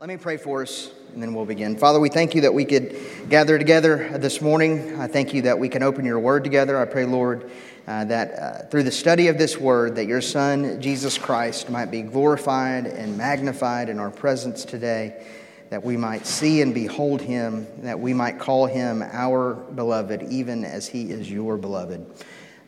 Let me pray for us and then we'll begin. Father, we thank you that we could gather together this morning. I thank you that we can open your word together. I pray, Lord, uh, that uh, through the study of this word, that your Son, Jesus Christ, might be glorified and magnified in our presence today, that we might see and behold him, that we might call him our beloved, even as he is your beloved.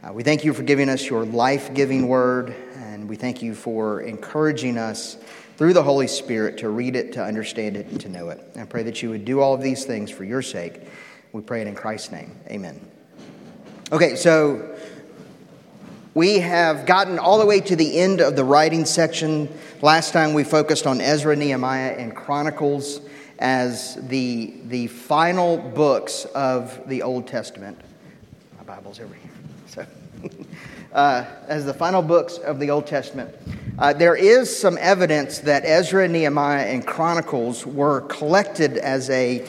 Uh, we thank you for giving us your life giving word, and we thank you for encouraging us through the Holy Spirit to read it, to understand it, and to know it. I pray that you would do all of these things for your sake. We pray it in Christ's name. Amen. Okay, so we have gotten all the way to the end of the writing section. Last time we focused on Ezra, Nehemiah, and Chronicles as the, the final books of the Old Testament. My Bible's over here. So, uh, as the final books of the Old Testament. Uh, there is some evidence that Ezra, Nehemiah, and Chronicles were collected as a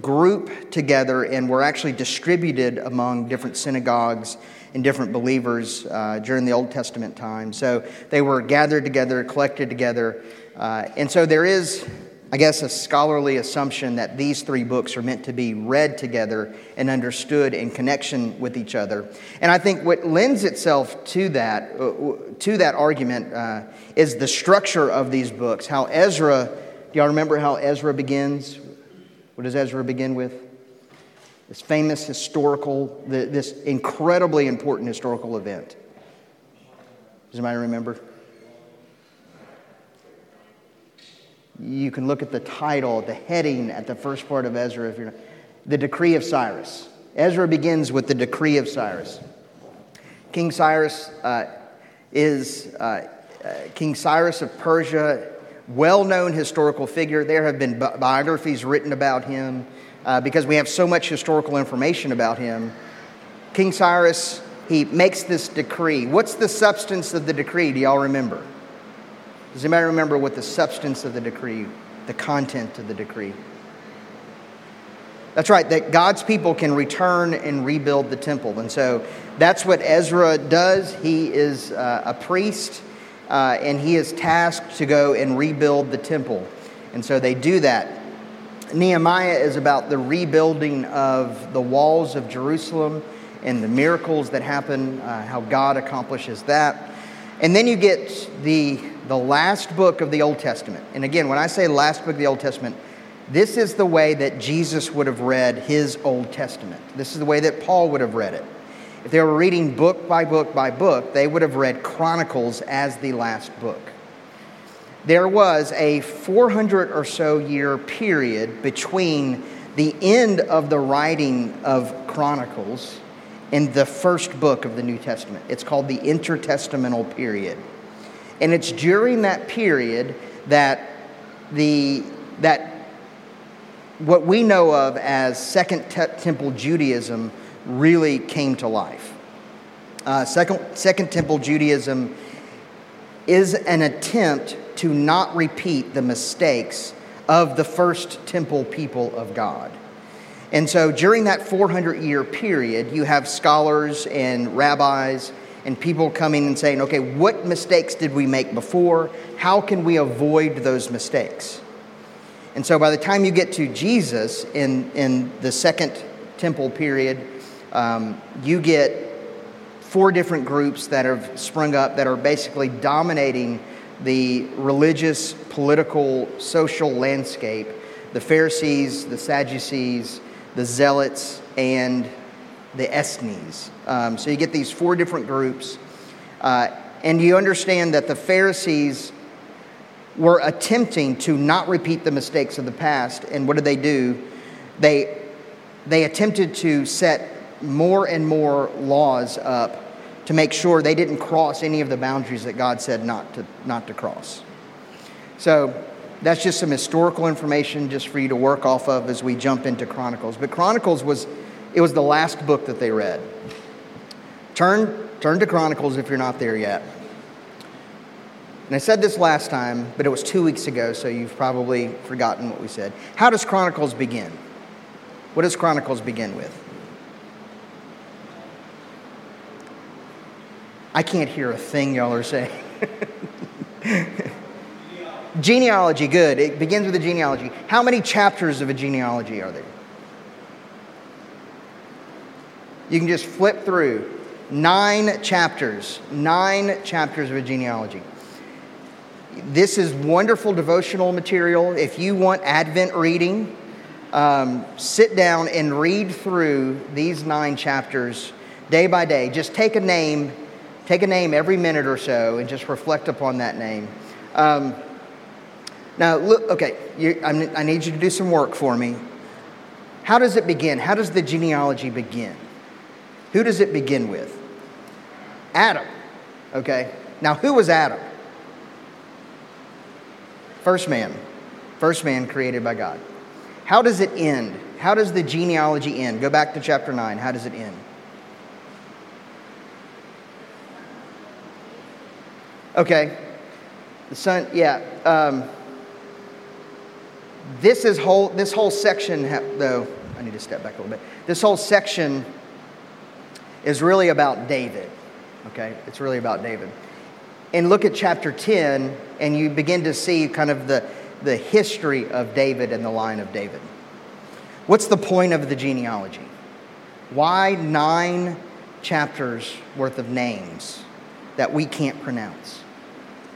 group together and were actually distributed among different synagogues and different believers uh, during the Old Testament time. So they were gathered together, collected together. Uh, and so there is I guess, a scholarly assumption that these three books are meant to be read together and understood in connection with each other. And I think what lends itself to that, uh, to that argument uh, is the structure of these books. How Ezra, do y'all remember how Ezra begins? What does Ezra begin with? This famous historical, this incredibly important historical event. Does anybody remember? You can look at the title, the heading at the first part of Ezra if you're the decree of Cyrus. Ezra begins with the decree of Cyrus. King Cyrus uh, is uh, uh, King Cyrus of Persia, well known historical figure. There have been bi- biographies written about him uh, because we have so much historical information about him. King Cyrus, he makes this decree. What's the substance of the decree? Do y'all remember? Does anybody remember what the substance of the decree, the content of the decree? That's right, that God's people can return and rebuild the temple. And so that's what Ezra does. He is uh, a priest uh, and he is tasked to go and rebuild the temple. And so they do that. Nehemiah is about the rebuilding of the walls of Jerusalem and the miracles that happen, uh, how God accomplishes that. And then you get the the last book of the Old Testament. And again, when I say last book of the Old Testament, this is the way that Jesus would have read his Old Testament. This is the way that Paul would have read it. If they were reading book by book by book, they would have read Chronicles as the last book. There was a 400 or so year period between the end of the writing of Chronicles and the first book of the New Testament. It's called the intertestamental period. And it's during that period that the that what we know of as Second Temple Judaism really came to life. Uh, second, second Temple Judaism is an attempt to not repeat the mistakes of the first temple people of God. And so during that 400 year period, you have scholars and rabbis and people coming and saying, okay, what mistakes did we make before? How can we avoid those mistakes? And so by the time you get to Jesus in, in the second temple period, um, you get four different groups that have sprung up that are basically dominating the religious, political, social landscape the Pharisees, the Sadducees, the Zealots, and the Essenes. Um, so you get these four different groups. Uh, and you understand that the Pharisees were attempting to not repeat the mistakes of the past. And what did they do? They, they attempted to set more and more laws up to make sure they didn't cross any of the boundaries that God said not to, not to cross. So that's just some historical information just for you to work off of as we jump into Chronicles. But Chronicles was it was the last book that they read. Turn, turn to Chronicles if you're not there yet. And I said this last time, but it was two weeks ago, so you've probably forgotten what we said. How does Chronicles begin? What does Chronicles begin with? I can't hear a thing y'all are saying. Genealogy, good. It begins with a genealogy. How many chapters of a genealogy are there? You can just flip through nine chapters, nine chapters of a genealogy. This is wonderful devotional material. If you want Advent reading, um, sit down and read through these nine chapters day by day. Just take a name, take a name every minute or so, and just reflect upon that name. Um, now, look, okay, you, I need you to do some work for me. How does it begin? How does the genealogy begin? Who does it begin with? Adam. Okay. Now, who was Adam? First man. First man created by God. How does it end? How does the genealogy end? Go back to chapter 9. How does it end? Okay. The son, yeah. Um, this is whole this whole section though i need to step back a little bit. This whole section is really about david okay? It's really about david. And look at chapter 10 and you begin to see kind of the the history of david and the line of david. What's the point of the genealogy? Why nine chapters worth of names that we can't pronounce?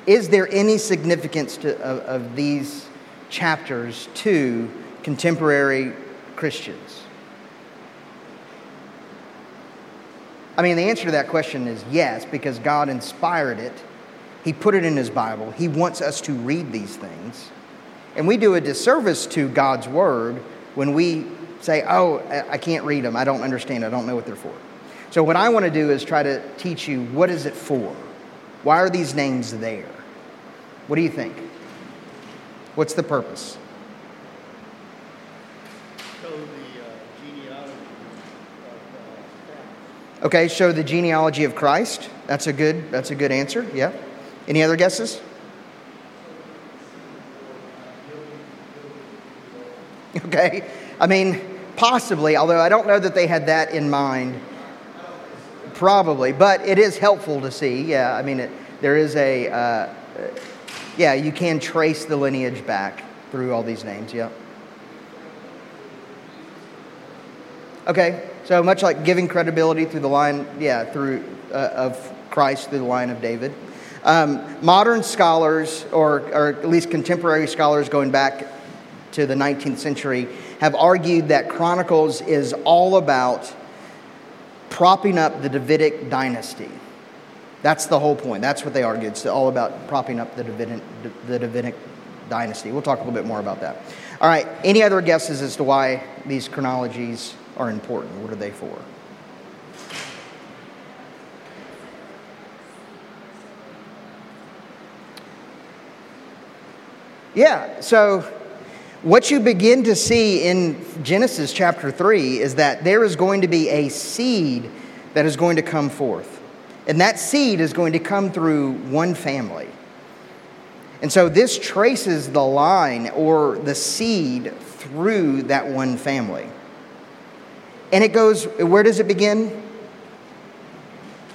Is there any significance to, of, of these chapters to contemporary Christians? I mean, the answer to that question is yes, because God inspired it. He put it in His Bible. He wants us to read these things. And we do a disservice to God's Word when we say, oh, I can't read them. I don't understand. I don't know what they're for. So, what I want to do is try to teach you what is it for? Why are these names there? What do you think? What's the purpose? Uh, genealogy of uh, Okay, show the genealogy of Christ. That's a good that's a good answer. Yeah. Any other guesses? Okay. I mean, possibly, although I don't know that they had that in mind. Probably, but it is helpful to see. Yeah, I mean, it, there is a uh, yeah, you can trace the lineage back through all these names. Yeah. Okay, so much like giving credibility through the line, yeah, through uh, of Christ through the line of David. Um, modern scholars, or, or at least contemporary scholars going back to the 19th century, have argued that Chronicles is all about propping up the Davidic dynasty. That's the whole point. That's what they argue. It's all about propping up the Davidic, the Davidic dynasty. We'll talk a little bit more about that. All right, any other guesses as to why these chronologies are important? What are they for? Yeah, so what you begin to see in Genesis chapter 3 is that there is going to be a seed that is going to come forth. And that seed is going to come through one family. And so this traces the line or the seed through that one family. And it goes, where does it begin?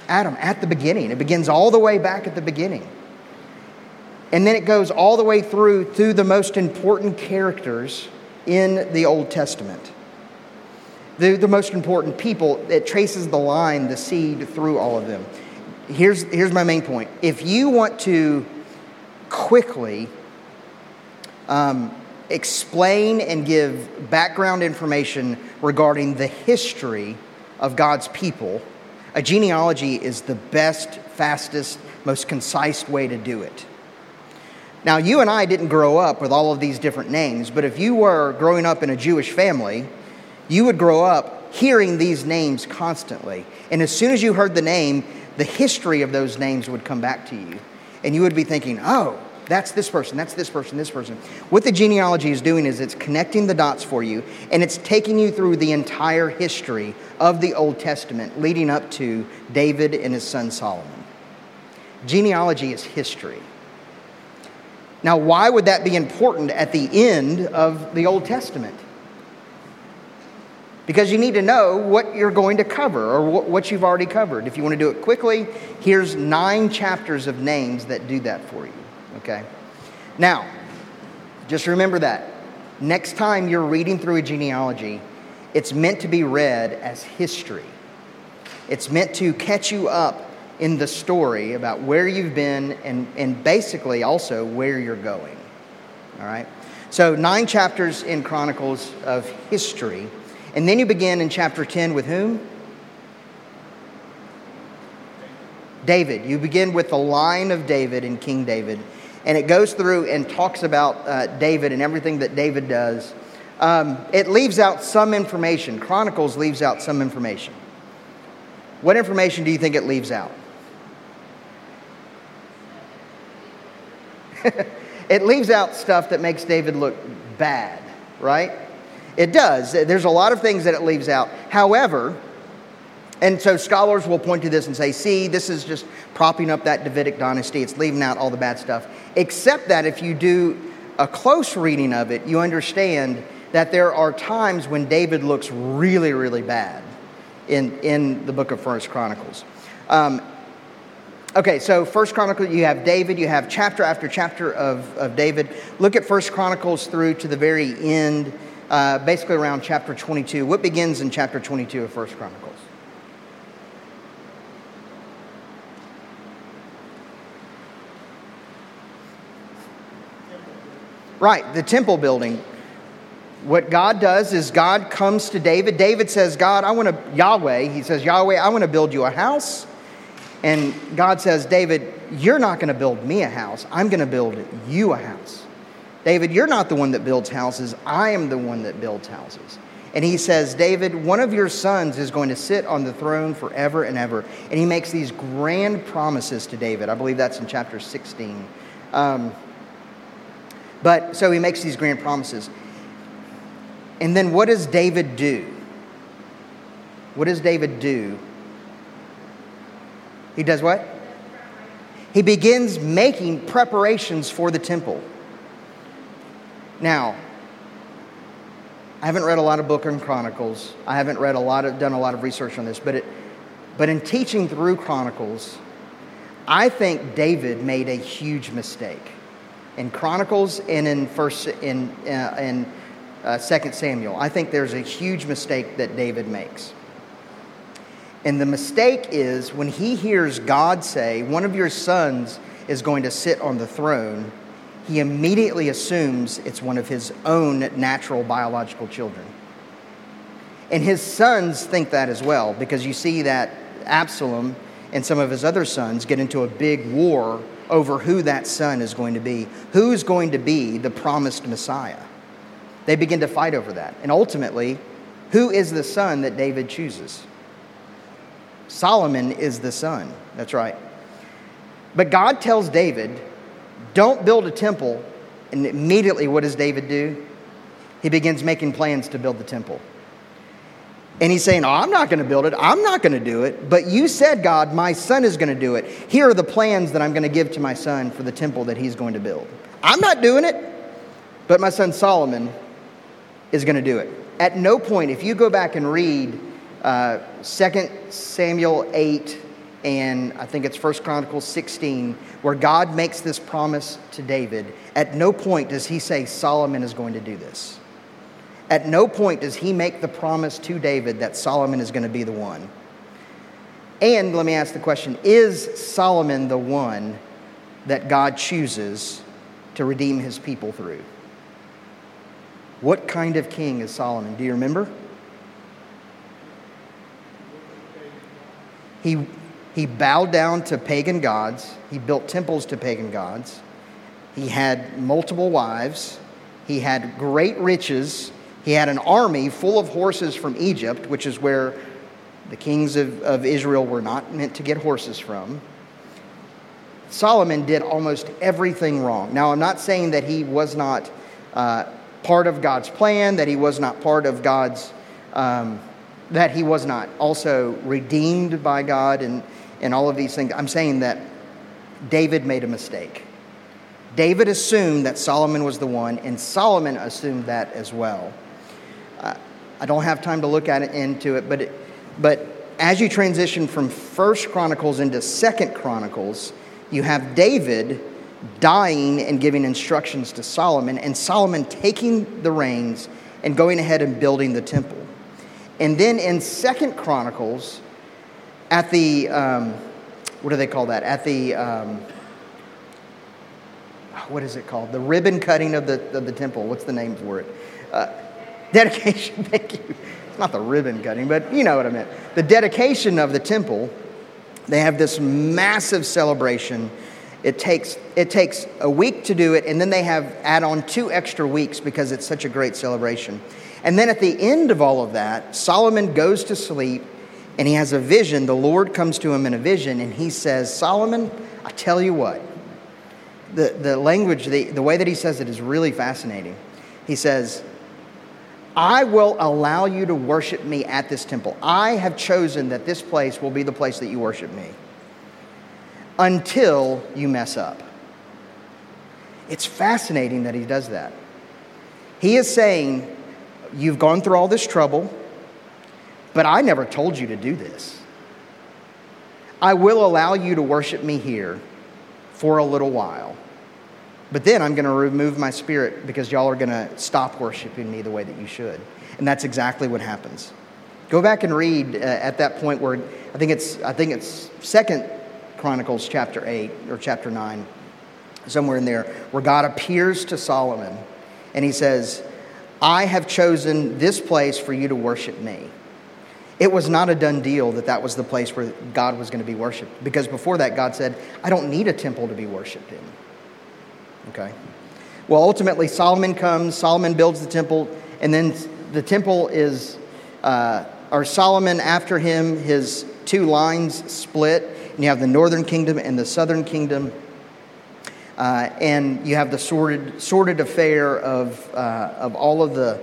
Adam, at the beginning. It begins all the way back at the beginning. And then it goes all the way through through the most important characters in the Old Testament. The, the most important people, it traces the line, the seed through all of them here's, here's my main point. If you want to quickly um, explain and give background information regarding the history of God's people, a genealogy is the best, fastest, most concise way to do it. Now, you and I didn't grow up with all of these different names, but if you were growing up in a Jewish family, you would grow up hearing these names constantly. And as soon as you heard the name, the history of those names would come back to you. And you would be thinking, oh, that's this person, that's this person, this person. What the genealogy is doing is it's connecting the dots for you, and it's taking you through the entire history of the Old Testament leading up to David and his son Solomon. Genealogy is history. Now, why would that be important at the end of the Old Testament? Because you need to know what you're going to cover or what you've already covered. If you want to do it quickly, here's nine chapters of names that do that for you. Okay? Now, just remember that. Next time you're reading through a genealogy, it's meant to be read as history. It's meant to catch you up in the story about where you've been and, and basically also where you're going. All right? So, nine chapters in Chronicles of history. And then you begin in chapter 10 with whom? David. You begin with the line of David and King David. And it goes through and talks about uh, David and everything that David does. Um, it leaves out some information. Chronicles leaves out some information. What information do you think it leaves out? it leaves out stuff that makes David look bad, right? It does. There's a lot of things that it leaves out. However, and so scholars will point to this and say, see, this is just propping up that Davidic dynasty. It's leaving out all the bad stuff. Except that if you do a close reading of it, you understand that there are times when David looks really, really bad in, in the book of First Chronicles. Um, Okay, so First Chronicles, you have David, you have chapter after chapter of, of David. Look at First Chronicles through to the very end, uh, basically around chapter 22. What begins in chapter 22 of First Chronicles? Right, the temple building. What God does is God comes to David. David says, God, I want to, Yahweh, he says, Yahweh, I want to build you a house. And God says, David, you're not going to build me a house. I'm going to build you a house. David, you're not the one that builds houses. I am the one that builds houses. And he says, David, one of your sons is going to sit on the throne forever and ever. And he makes these grand promises to David. I believe that's in chapter 16. Um, but so he makes these grand promises. And then what does David do? What does David do he does what? He begins making preparations for the temple. Now, I haven't read a lot of Book on Chronicles. I haven't read a lot of, done a lot of research on this, but, it, but in teaching through Chronicles, I think David made a huge mistake in Chronicles and in First in uh, in uh, Second Samuel. I think there's a huge mistake that David makes. And the mistake is when he hears God say, One of your sons is going to sit on the throne, he immediately assumes it's one of his own natural biological children. And his sons think that as well, because you see that Absalom and some of his other sons get into a big war over who that son is going to be. Who's going to be the promised Messiah? They begin to fight over that. And ultimately, who is the son that David chooses? Solomon is the son. That's right. But God tells David, don't build a temple. And immediately, what does David do? He begins making plans to build the temple. And he's saying, Oh, I'm not going to build it. I'm not going to do it. But you said, God, my son is going to do it. Here are the plans that I'm going to give to my son for the temple that he's going to build. I'm not doing it, but my son Solomon is going to do it. At no point, if you go back and read uh, 2 Samuel 8 and I think it's 1 Chronicles 16, where God makes this promise to David. At no point does he say Solomon is going to do this. At no point does he make the promise to David that Solomon is going to be the one. And let me ask the question Is Solomon the one that God chooses to redeem his people through? What kind of king is Solomon? Do you remember? He, he bowed down to pagan gods, he built temples to pagan gods, he had multiple wives, he had great riches, he had an army full of horses from Egypt, which is where the kings of, of Israel were not meant to get horses from. Solomon did almost everything wrong. Now, I'm not saying that he was not uh, part of God's plan, that he was not part of God's um, that he was not also redeemed by God and, and all of these things. I'm saying that David made a mistake. David assumed that Solomon was the one, and Solomon assumed that as well. Uh, I don't have time to look at it into it, but it, but as you transition from First Chronicles into Second Chronicles, you have David dying and giving instructions to Solomon, and Solomon taking the reins and going ahead and building the temple. And then in Second Chronicles, at the um, what do they call that? At the um, what is it called? The ribbon cutting of the of the temple. What's the name for it? Uh, dedication. Thank you. It's not the ribbon cutting, but you know what I meant. The dedication of the temple. They have this massive celebration. It takes, it takes a week to do it, and then they have add on two extra weeks because it's such a great celebration. And then at the end of all of that, Solomon goes to sleep and he has a vision. The Lord comes to him in a vision and he says, Solomon, I tell you what. The, the language, the, the way that he says it is really fascinating. He says, I will allow you to worship me at this temple. I have chosen that this place will be the place that you worship me until you mess up. It's fascinating that he does that. He is saying, You've gone through all this trouble, but I never told you to do this. I will allow you to worship me here for a little while. But then I'm going to remove my spirit because y'all are going to stop worshiping me the way that you should. And that's exactly what happens. Go back and read uh, at that point where I think it's I think it's Second Chronicles chapter 8 or chapter 9 somewhere in there where God appears to Solomon and he says, "I have chosen this place for you to worship me." It was not a done deal that that was the place where God was going to be worshiped because before that God said, "I don't need a temple to be worshiped in." Okay. Well, ultimately, Solomon comes, Solomon builds the temple, and then the temple is, uh, or Solomon after him, his two lines split, and you have the northern kingdom and the southern kingdom. Uh, and you have the sordid, sordid affair of, uh, of all of the,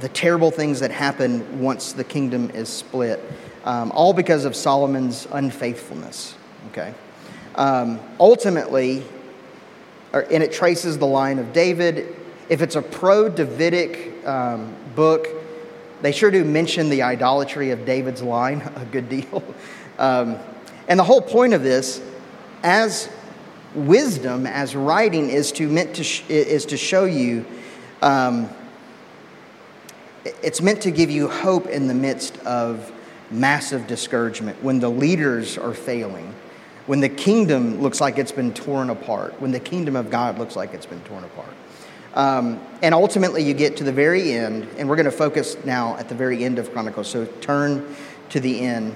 the terrible things that happen once the kingdom is split, um, all because of Solomon's unfaithfulness. Okay? Um, ultimately, and it traces the line of David. If it's a pro Davidic um, book, they sure do mention the idolatry of David's line a good deal. Um, and the whole point of this, as wisdom, as writing, is to meant to sh- is to show you. Um, it's meant to give you hope in the midst of massive discouragement when the leaders are failing when the kingdom looks like it's been torn apart, when the kingdom of God looks like it's been torn apart. Um, and ultimately, you get to the very end, and we're going to focus now at the very end of Chronicles. So turn to the end.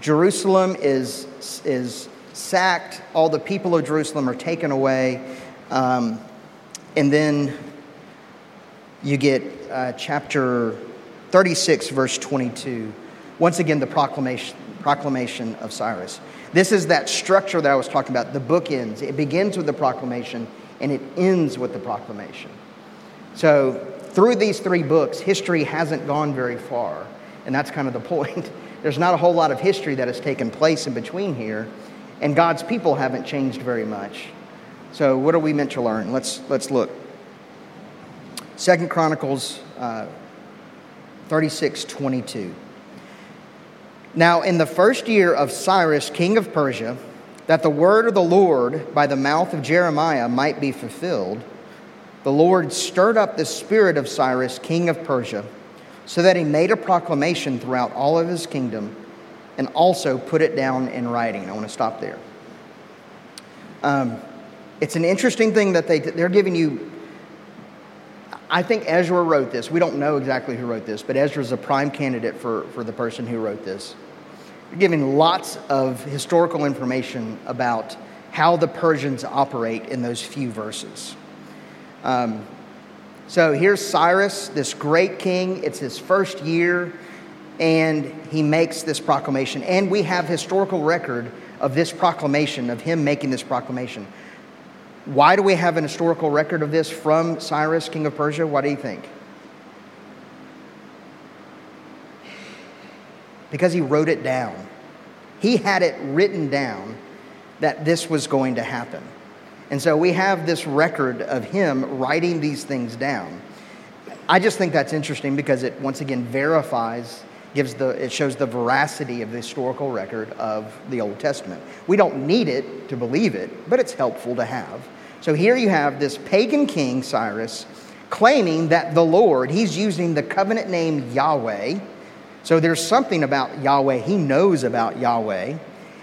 Jerusalem is, is sacked, all the people of Jerusalem are taken away. Um, and then you get uh, chapter 36, verse 22. Once again, the proclamation, proclamation of Cyrus. This is that structure that I was talking about, the book ends. It begins with the proclamation and it ends with the proclamation. So, through these three books, history hasn't gone very far. And that's kind of the point. There's not a whole lot of history that has taken place in between here, and God's people haven't changed very much. So, what are we meant to learn? Let's, let's look. Second Chronicles uh, 36 22. Now, in the first year of Cyrus, king of Persia, that the word of the Lord by the mouth of Jeremiah might be fulfilled, the Lord stirred up the spirit of Cyrus, king of Persia, so that he made a proclamation throughout all of his kingdom and also put it down in writing. I want to stop there. Um, it's an interesting thing that they, they're giving you. I think Ezra wrote this. We don't know exactly who wrote this, but Ezra is a prime candidate for, for the person who wrote this You're giving lots of historical information about how the Persians operate in those few verses. Um, so here's Cyrus, this great king. It's his first year, and he makes this proclamation. And we have historical record of this proclamation, of him making this proclamation. Why do we have an historical record of this from Cyrus, king of Persia? What do you think? because he wrote it down. He had it written down that this was going to happen. And so we have this record of him writing these things down. I just think that's interesting because it once again verifies gives the, it shows the veracity of the historical record of the Old Testament. We don't need it to believe it, but it's helpful to have. So here you have this pagan king, Cyrus, claiming that the Lord, he's using the covenant name Yahweh. So there's something about Yahweh, he knows about Yahweh.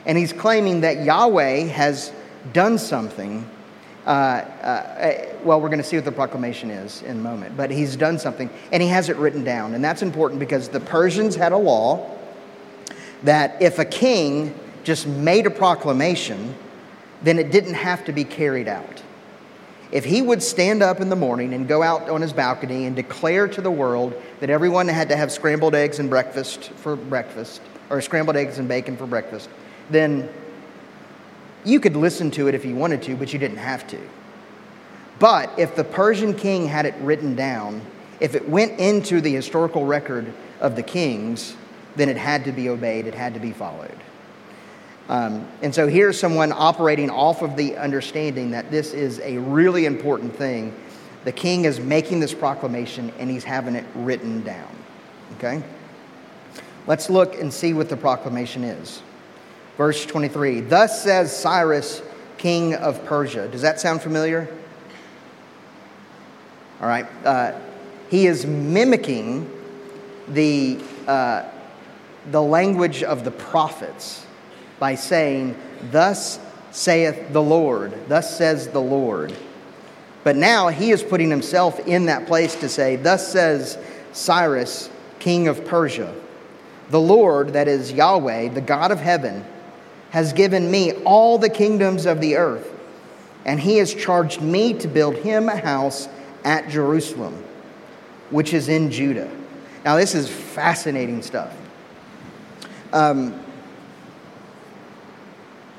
And he's claiming that Yahweh has done something. Uh, uh, well, we're going to see what the proclamation is in a moment, but he's done something and he has it written down. And that's important because the Persians had a law that if a king just made a proclamation, then it didn't have to be carried out if he would stand up in the morning and go out on his balcony and declare to the world that everyone had to have scrambled eggs and breakfast for breakfast, or scrambled eggs and bacon for breakfast, then you could listen to it if you wanted to, but you didn't have to. But if the Persian king had it written down, if it went into the historical record of the kings, then it had to be obeyed, it had to be followed. Um, and so here's someone operating off of the understanding that this is a really important thing. The king is making this proclamation and he's having it written down. Okay? Let's look and see what the proclamation is. Verse 23 Thus says Cyrus, king of Persia. Does that sound familiar? All right. Uh, he is mimicking the, uh, the language of the prophets by saying, Thus saith the Lord, thus says the Lord. But now he is putting himself in that place to say, Thus says Cyrus, king of Persia, the Lord, that is Yahweh, the God of heaven, has given me all the kingdoms of the earth, and he has charged me to build him a house at Jerusalem, which is in Judah. Now, this is fascinating stuff. Um,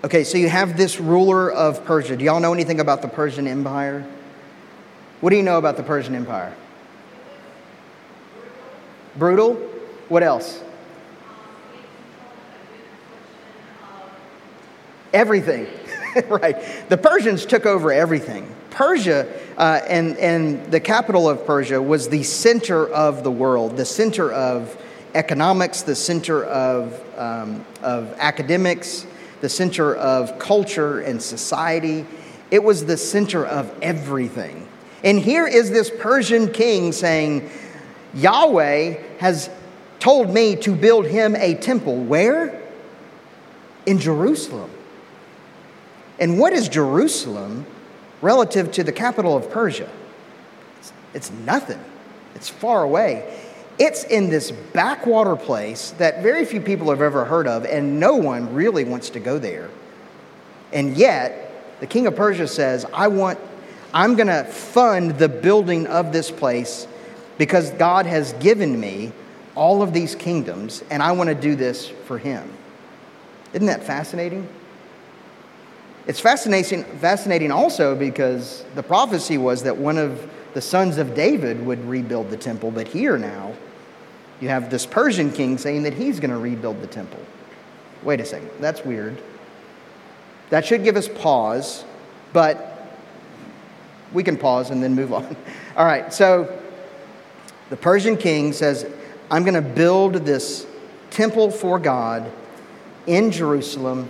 Okay, so you have this ruler of Persia. Do y'all know anything about the Persian Empire? What do you know about the Persian Empire? Brutal? What else? Everything. right. The Persians took over everything. Persia uh, and, and the capital of Persia was the center of the world, the center of economics, the center of, um, of academics, the center of culture and society. It was the center of everything. And here is this Persian king saying, Yahweh has told me to build him a temple. Where? In Jerusalem. And what is Jerusalem relative to the capital of Persia? It's, it's nothing, it's far away. It's in this backwater place that very few people have ever heard of, and no one really wants to go there. And yet, the king of Persia says, I want, I'm going to fund the building of this place because God has given me all of these kingdoms, and I want to do this for him. Isn't that fascinating? It's fascinating, fascinating also because the prophecy was that one of the sons of David would rebuild the temple, but here now, you have this Persian king saying that he's going to rebuild the temple. Wait a second, that's weird. That should give us pause, but we can pause and then move on. All right, so the Persian king says, I'm going to build this temple for God in Jerusalem.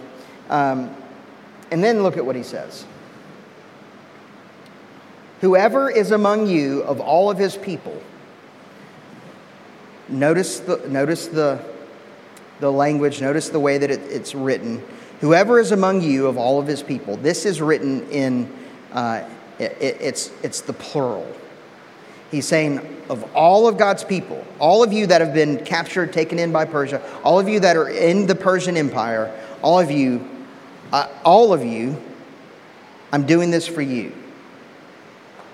Um, and then look at what he says. Whoever is among you of all of his people, notice the, notice the, the language, notice the way that it, it's written. Whoever is among you of all of his people, this is written in, uh, it, it's, it's the plural. He's saying, of all of God's people, all of you that have been captured, taken in by Persia, all of you that are in the Persian Empire, all of you, uh, all of you, I'm doing this for you.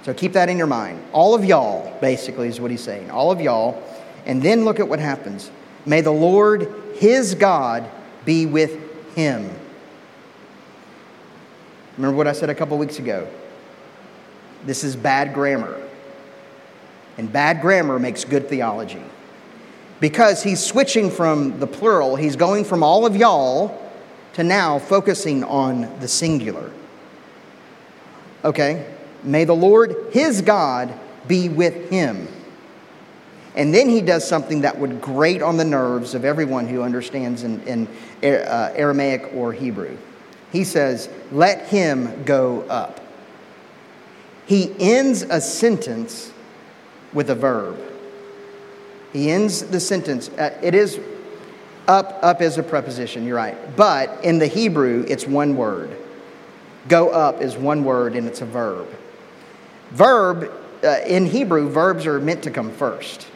So keep that in your mind. All of y'all, basically, is what he's saying. All of y'all. And then look at what happens. May the Lord, his God, be with him. Remember what I said a couple weeks ago? This is bad grammar. And bad grammar makes good theology. Because he's switching from the plural, he's going from all of y'all to now focusing on the singular. Okay? May the Lord, his God, be with him. And then he does something that would grate on the nerves of everyone who understands in, in uh, Aramaic or Hebrew. He says, Let him go up. He ends a sentence with a verb. He ends the sentence. Uh, it is up, up is a preposition, you're right. But in the Hebrew, it's one word. Go up is one word and it's a verb. Verb, uh, in Hebrew, verbs are meant to come first.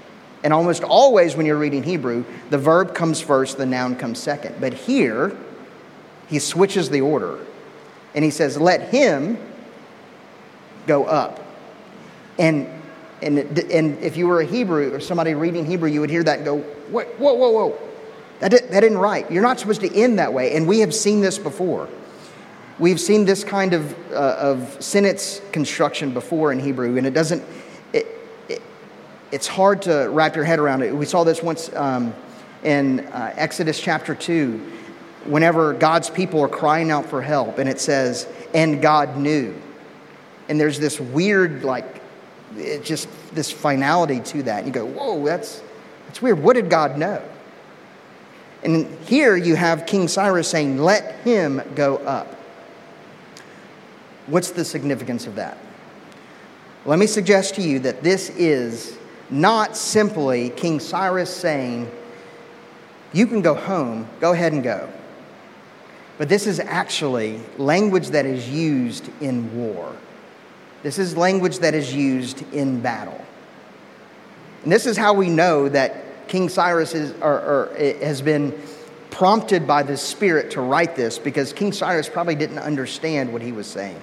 And almost always when you're reading Hebrew, the verb comes first, the noun comes second. But here, he switches the order and he says, Let him go up. And, and, and if you were a Hebrew or somebody reading Hebrew, you would hear that and go, Whoa, whoa, whoa, whoa. That, that isn't right. You're not supposed to end that way. And we have seen this before. We've seen this kind of, uh, of sentence construction before in Hebrew, and it doesn't, it's hard to wrap your head around it. We saw this once um, in uh, Exodus chapter 2, whenever God's people are crying out for help, and it says, and God knew. And there's this weird, like, it just this finality to that. And you go, whoa, that's, that's weird. What did God know? And here you have King Cyrus saying, let him go up. What's the significance of that? Let me suggest to you that this is not simply King Cyrus saying, You can go home, go ahead and go. But this is actually language that is used in war. This is language that is used in battle. And this is how we know that King Cyrus is, or, or, has been prompted by the Spirit to write this because King Cyrus probably didn't understand what he was saying.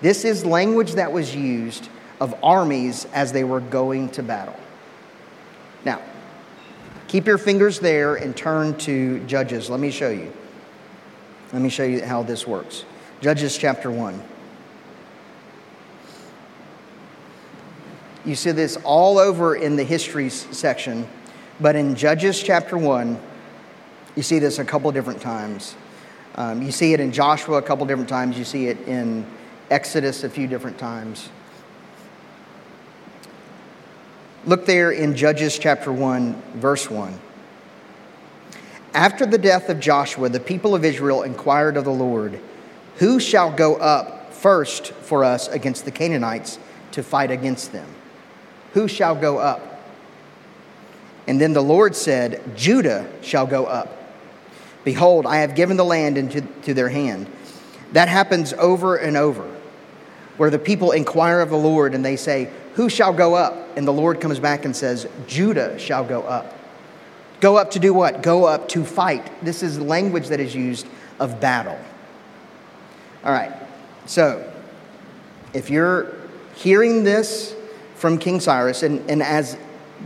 This is language that was used of armies as they were going to battle. Now, keep your fingers there and turn to Judges. Let me show you. Let me show you how this works. Judges chapter 1. You see this all over in the histories section, but in Judges chapter 1, you see this a couple different times. Um, you see it in Joshua a couple different times. You see it in Exodus a few different times. Look there in Judges chapter 1, verse 1. After the death of Joshua, the people of Israel inquired of the Lord, Who shall go up first for us against the Canaanites to fight against them? Who shall go up? And then the Lord said, Judah shall go up. Behold, I have given the land into to their hand. That happens over and over where the people inquire of the Lord and they say, Who shall go up? And the Lord comes back and says, Judah shall go up. Go up to do what? Go up to fight. This is language that is used of battle. All right, so if you're hearing this from King Cyrus, and, and as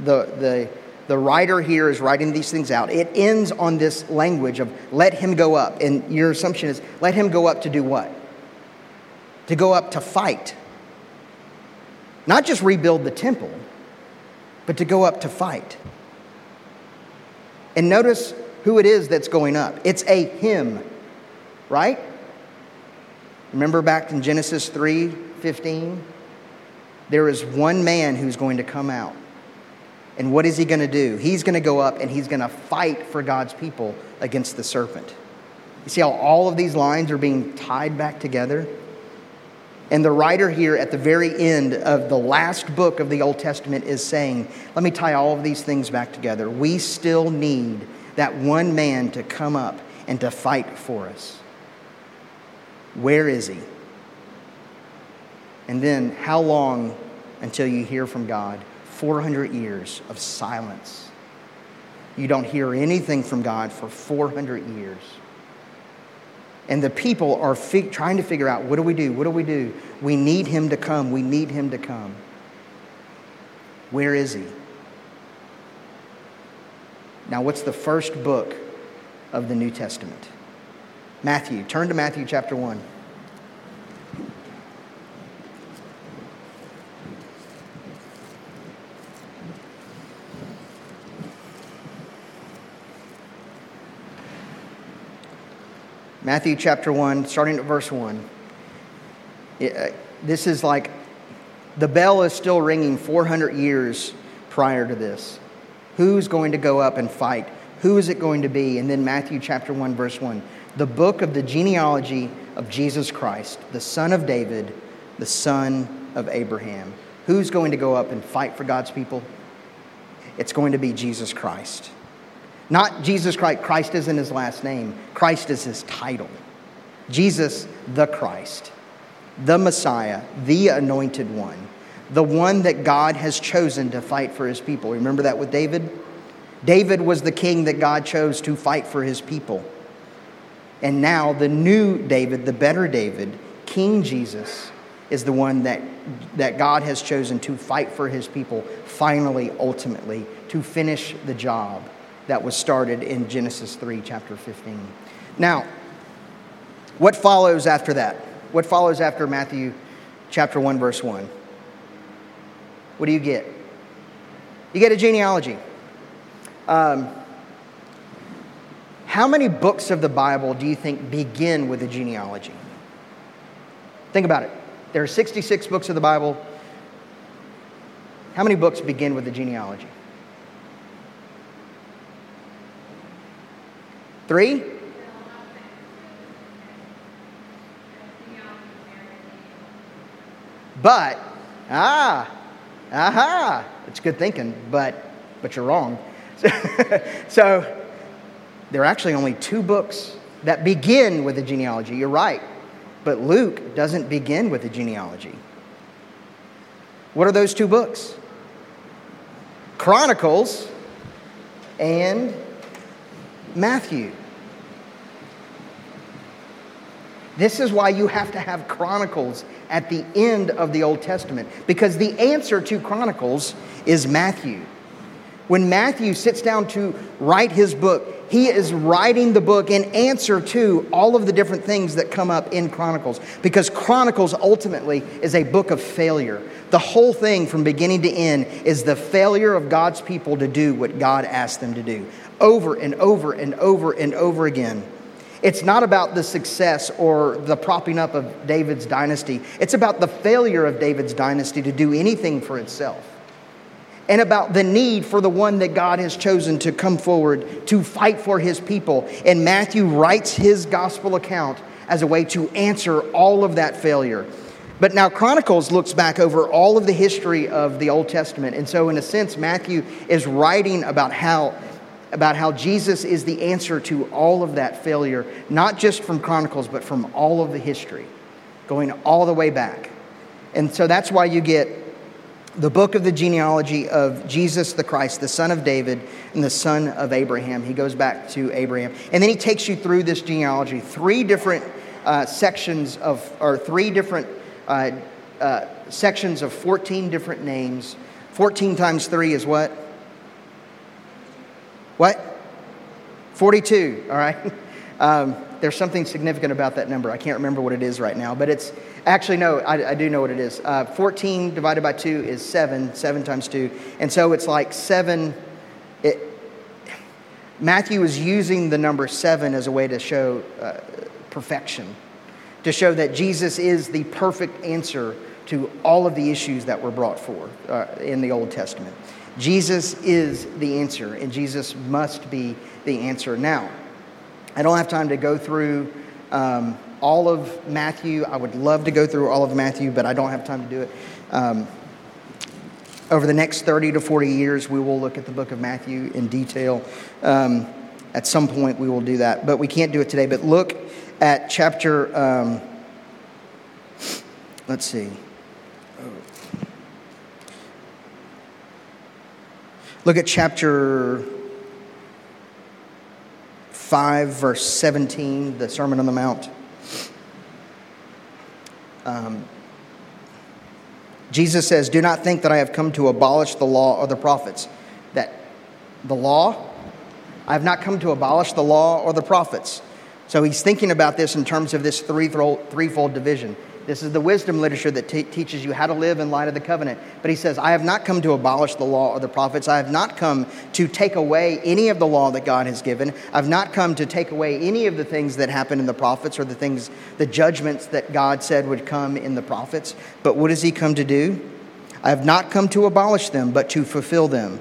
the, the, the writer here is writing these things out, it ends on this language of let him go up. And your assumption is let him go up to do what? to go up to fight. Not just rebuild the temple, but to go up to fight. And notice who it is that's going up. It's a him, right? Remember back in Genesis 3 15? There is one man who's going to come out. And what is he going to do? He's going to go up and he's going to fight for God's people against the serpent. You see how all of these lines are being tied back together? And the writer here at the very end of the last book of the Old Testament is saying, let me tie all of these things back together. We still need that one man to come up and to fight for us. Where is he? And then, how long until you hear from God? 400 years of silence. You don't hear anything from God for 400 years. And the people are trying to figure out what do we do? What do we do? We need him to come. We need him to come. Where is he? Now, what's the first book of the New Testament? Matthew. Turn to Matthew chapter 1. Matthew chapter 1, starting at verse 1. It, uh, this is like the bell is still ringing 400 years prior to this. Who's going to go up and fight? Who is it going to be? And then Matthew chapter 1, verse 1. The book of the genealogy of Jesus Christ, the son of David, the son of Abraham. Who's going to go up and fight for God's people? It's going to be Jesus Christ. Not Jesus Christ. Christ isn't his last name, Christ is his title. Jesus, the Christ, the Messiah, the anointed one, the one that God has chosen to fight for his people. Remember that with David? David was the king that God chose to fight for his people. And now the new David, the better David, King Jesus, is the one that, that God has chosen to fight for his people, finally, ultimately, to finish the job that was started in Genesis 3, chapter 15. Now, what follows after that? What follows after Matthew chapter 1, verse 1? What do you get? You get a genealogy. Um, how many books of the Bible do you think begin with a genealogy? Think about it. There are 66 books of the Bible. How many books begin with a genealogy? Three? But, ah, aha, it's good thinking, but, but you're wrong. so, there are actually only two books that begin with a genealogy. You're right. But Luke doesn't begin with a genealogy. What are those two books? Chronicles and Matthew. This is why you have to have Chronicles at the end of the Old Testament, because the answer to Chronicles is Matthew. When Matthew sits down to write his book, he is writing the book in answer to all of the different things that come up in Chronicles, because Chronicles ultimately is a book of failure. The whole thing from beginning to end is the failure of God's people to do what God asked them to do over and over and over and over again. It's not about the success or the propping up of David's dynasty. It's about the failure of David's dynasty to do anything for itself. And about the need for the one that God has chosen to come forward to fight for his people. And Matthew writes his gospel account as a way to answer all of that failure. But now Chronicles looks back over all of the history of the Old Testament. And so, in a sense, Matthew is writing about how about how Jesus is the answer to all of that failure, not just from Chronicles, but from all of the history, going all the way back. And so that's why you get the book of the genealogy of Jesus the Christ, the son of David and the son of Abraham. He goes back to Abraham. And then he takes you through this genealogy, three different uh, sections of, or three different uh, uh, sections of 14 different names. 14 times 3 is what? What? 42, all right? Um, there's something significant about that number. I can't remember what it is right now, but it's actually, no, I, I do know what it is. Uh, 14 divided by 2 is 7, 7 times 2. And so it's like 7. It, Matthew is using the number 7 as a way to show uh, perfection, to show that Jesus is the perfect answer to all of the issues that were brought forth uh, in the Old Testament. Jesus is the answer, and Jesus must be the answer. Now, I don't have time to go through um, all of Matthew. I would love to go through all of Matthew, but I don't have time to do it. Um, over the next 30 to 40 years, we will look at the book of Matthew in detail. Um, at some point, we will do that, but we can't do it today. But look at chapter, um, let's see. Look at chapter 5, verse 17, the Sermon on the Mount. Um, Jesus says, Do not think that I have come to abolish the law or the prophets. That the law, I have not come to abolish the law or the prophets. So he's thinking about this in terms of this threefold, threefold division. This is the wisdom literature that teaches you how to live in light of the covenant. But he says, I have not come to abolish the law or the prophets. I have not come to take away any of the law that God has given. I've not come to take away any of the things that happened in the prophets or the things, the judgments that God said would come in the prophets. But what does he come to do? I have not come to abolish them, but to fulfill them.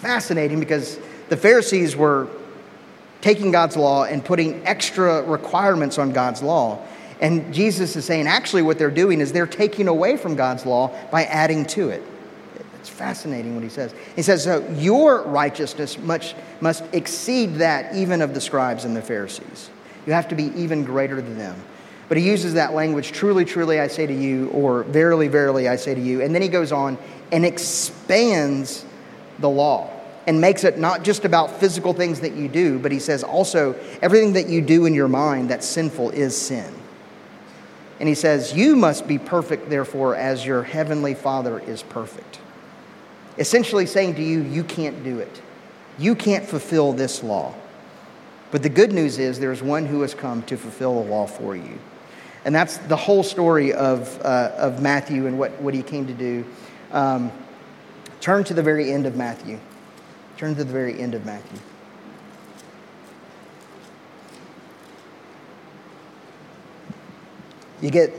fascinating because the Pharisees were taking God's law and putting extra requirements on God's law. And Jesus is saying, actually, what they're doing is they're taking away from God's law by adding to it. It's fascinating what he says. He says, so Your righteousness much, must exceed that even of the scribes and the Pharisees. You have to be even greater than them. But he uses that language, truly, truly, I say to you, or verily, verily, I say to you. And then he goes on and expands the law and makes it not just about physical things that you do, but he says also everything that you do in your mind that's sinful is sin. And he says, You must be perfect, therefore, as your heavenly Father is perfect. Essentially saying to you, You can't do it. You can't fulfill this law. But the good news is there's one who has come to fulfill the law for you. And that's the whole story of, uh, of Matthew and what, what he came to do. Um, Turn to the very end of Matthew. Turn to the very end of Matthew. You get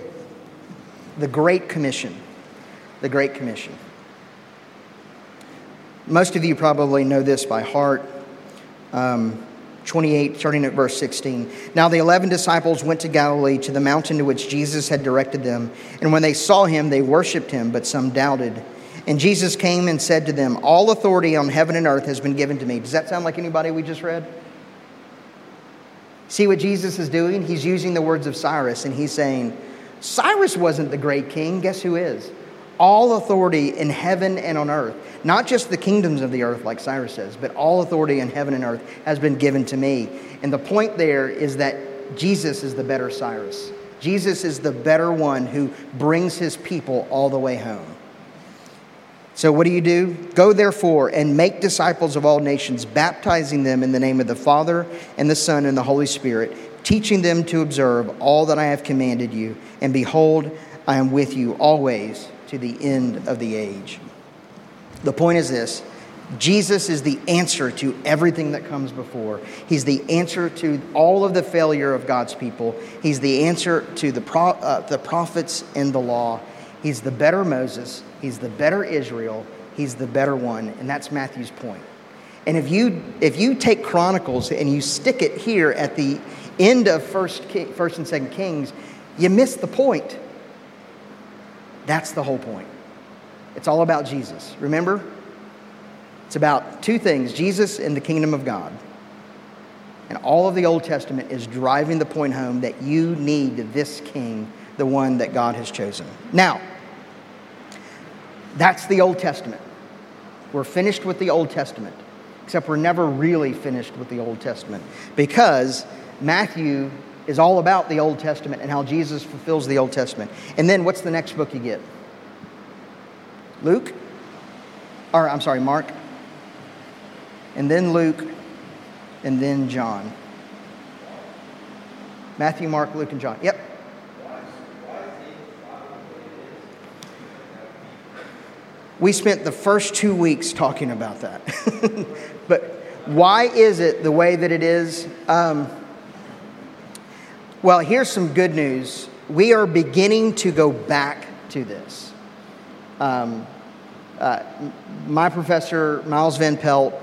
the Great Commission. The Great Commission. Most of you probably know this by heart. Um, 28, starting at verse 16. Now the eleven disciples went to Galilee to the mountain to which Jesus had directed them. And when they saw him, they worshiped him, but some doubted. And Jesus came and said to them, All authority on heaven and earth has been given to me. Does that sound like anybody we just read? See what Jesus is doing? He's using the words of Cyrus and he's saying, Cyrus wasn't the great king. Guess who is? All authority in heaven and on earth, not just the kingdoms of the earth, like Cyrus says, but all authority in heaven and earth has been given to me. And the point there is that Jesus is the better Cyrus. Jesus is the better one who brings his people all the way home. So, what do you do? Go therefore and make disciples of all nations, baptizing them in the name of the Father and the Son and the Holy Spirit, teaching them to observe all that I have commanded you. And behold, I am with you always to the end of the age. The point is this Jesus is the answer to everything that comes before. He's the answer to all of the failure of God's people. He's the answer to the, pro- uh, the prophets and the law. He's the better Moses. He's the better Israel. He's the better one. And that's Matthew's point. And if you, if you take Chronicles and you stick it here at the end of First, King, First and Second Kings, you miss the point. That's the whole point. It's all about Jesus. Remember? It's about two things Jesus and the kingdom of God. And all of the Old Testament is driving the point home that you need this king, the one that God has chosen. Now, that's the Old Testament. We're finished with the Old Testament, except we're never really finished with the Old Testament because Matthew is all about the Old Testament and how Jesus fulfills the Old Testament. And then what's the next book you get? Luke? Or, I'm sorry, Mark. And then Luke, and then John. Matthew, Mark, Luke, and John. Yep. We spent the first two weeks talking about that. but why is it the way that it is? Um, well, here's some good news. We are beginning to go back to this. Um, uh, my professor, Miles Van Pelt,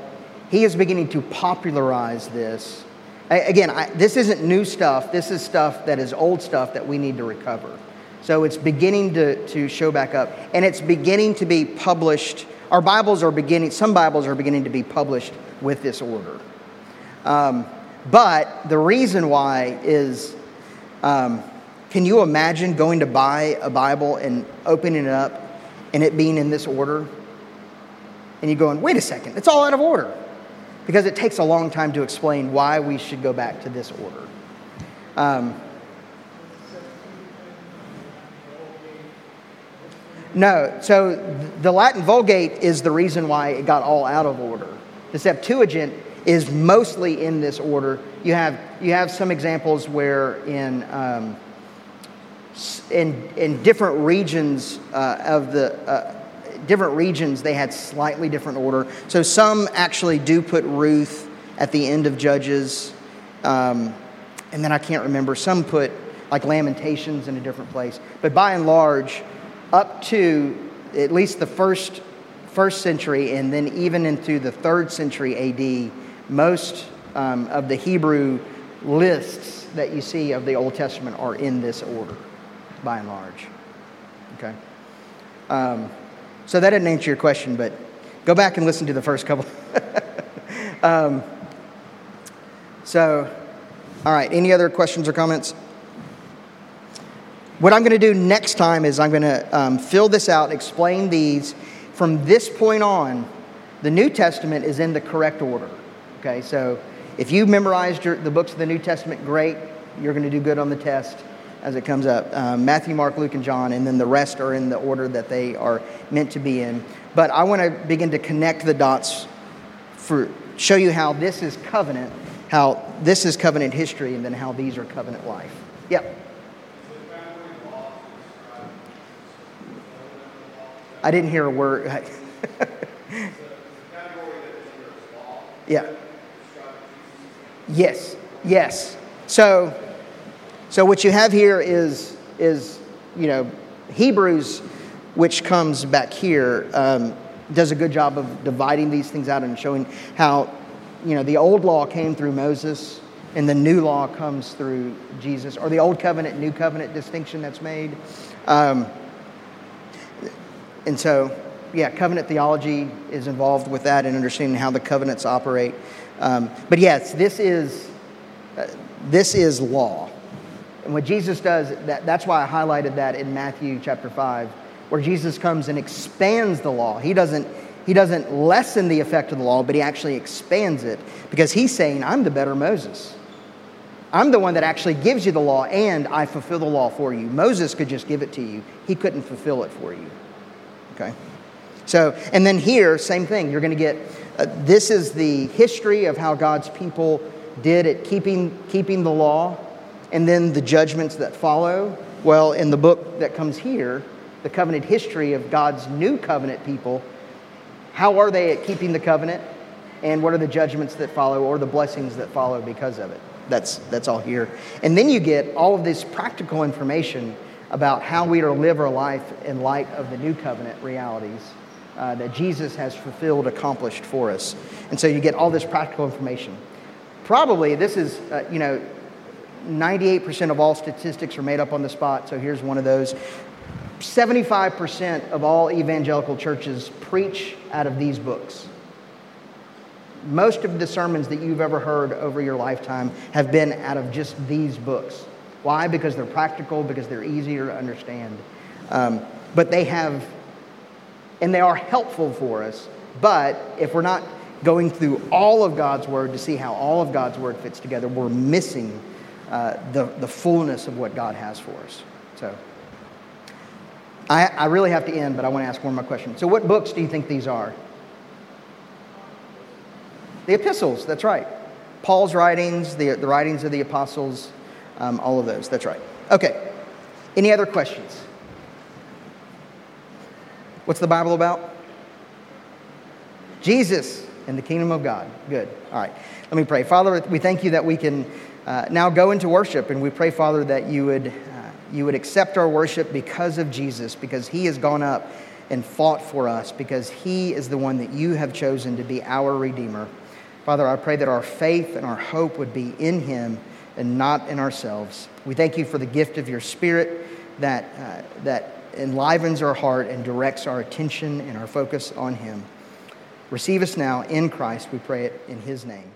he is beginning to popularize this. I, again, I, this isn't new stuff. This is stuff that is old stuff that we need to recover. So it's beginning to, to show back up. And it's beginning to be published. Our Bibles are beginning, some Bibles are beginning to be published with this order. Um, but the reason why is um, can you imagine going to buy a Bible and opening it up and it being in this order? And you're going, wait a second, it's all out of order. Because it takes a long time to explain why we should go back to this order. Um, No, so the Latin Vulgate is the reason why it got all out of order. The Septuagint is mostly in this order. You have, you have some examples where in, um, in, in different regions uh, of the, uh, different regions, they had slightly different order. So some actually do put Ruth at the end of Judges. Um, and then I can't remember, some put like Lamentations in a different place. But by and large, up to at least the first, first century and then even into the third century AD, most um, of the Hebrew lists that you see of the Old Testament are in this order, by and large. Okay? Um, so that didn't answer your question, but go back and listen to the first couple. um, so, all right, any other questions or comments? What I'm going to do next time is I'm going to um, fill this out, explain these. From this point on, the New Testament is in the correct order. Okay, so if you memorized your, the books of the New Testament, great. You're going to do good on the test as it comes up um, Matthew, Mark, Luke, and John, and then the rest are in the order that they are meant to be in. But I want to begin to connect the dots for show you how this is covenant, how this is covenant history, and then how these are covenant life. Yep. I didn't hear a word. yeah. Yes, yes. So, so what you have here is, is you know, Hebrews, which comes back here, um, does a good job of dividing these things out and showing how, you know, the old law came through Moses and the new law comes through Jesus, or the old covenant, new covenant distinction that's made. Um, and so, yeah, covenant theology is involved with that and understanding how the covenants operate. Um, but yes, this is, uh, this is law. And what Jesus does, that, that's why I highlighted that in Matthew chapter 5, where Jesus comes and expands the law. He doesn't, he doesn't lessen the effect of the law, but he actually expands it because he's saying, I'm the better Moses. I'm the one that actually gives you the law and I fulfill the law for you. Moses could just give it to you, he couldn't fulfill it for you. Okay? So, and then here, same thing. You're going to get uh, this is the history of how God's people did at keeping, keeping the law, and then the judgments that follow. Well, in the book that comes here, the covenant history of God's new covenant people, how are they at keeping the covenant? And what are the judgments that follow or the blessings that follow because of it? That's, that's all here. And then you get all of this practical information about how we are to live our life in light of the new covenant realities uh, that Jesus has fulfilled, accomplished for us. And so you get all this practical information. Probably this is, uh, you know, 98% of all statistics are made up on the spot, so here's one of those. 75% of all evangelical churches preach out of these books. Most of the sermons that you've ever heard over your lifetime have been out of just these books. Why? Because they're practical, because they're easier to understand. Um, but they have and they are helpful for us. But if we're not going through all of God's Word to see how all of God's Word fits together, we're missing uh, the, the fullness of what God has for us. So I, I really have to end, but I want to ask one more question. So, what books do you think these are? The epistles, that's right. Paul's writings, the, the writings of the apostles, um, all of those, that's right. Okay, any other questions? What's the Bible about? Jesus and the kingdom of God. Good. All right. Let me pray. Father, we thank you that we can uh, now go into worship, and we pray, Father, that you would, uh, you would accept our worship because of Jesus, because he has gone up and fought for us, because he is the one that you have chosen to be our Redeemer. Father, I pray that our faith and our hope would be in him and not in ourselves. We thank you for the gift of your Spirit that, uh, that enlivens our heart and directs our attention and our focus on Him. Receive us now in Christ, we pray it in His name.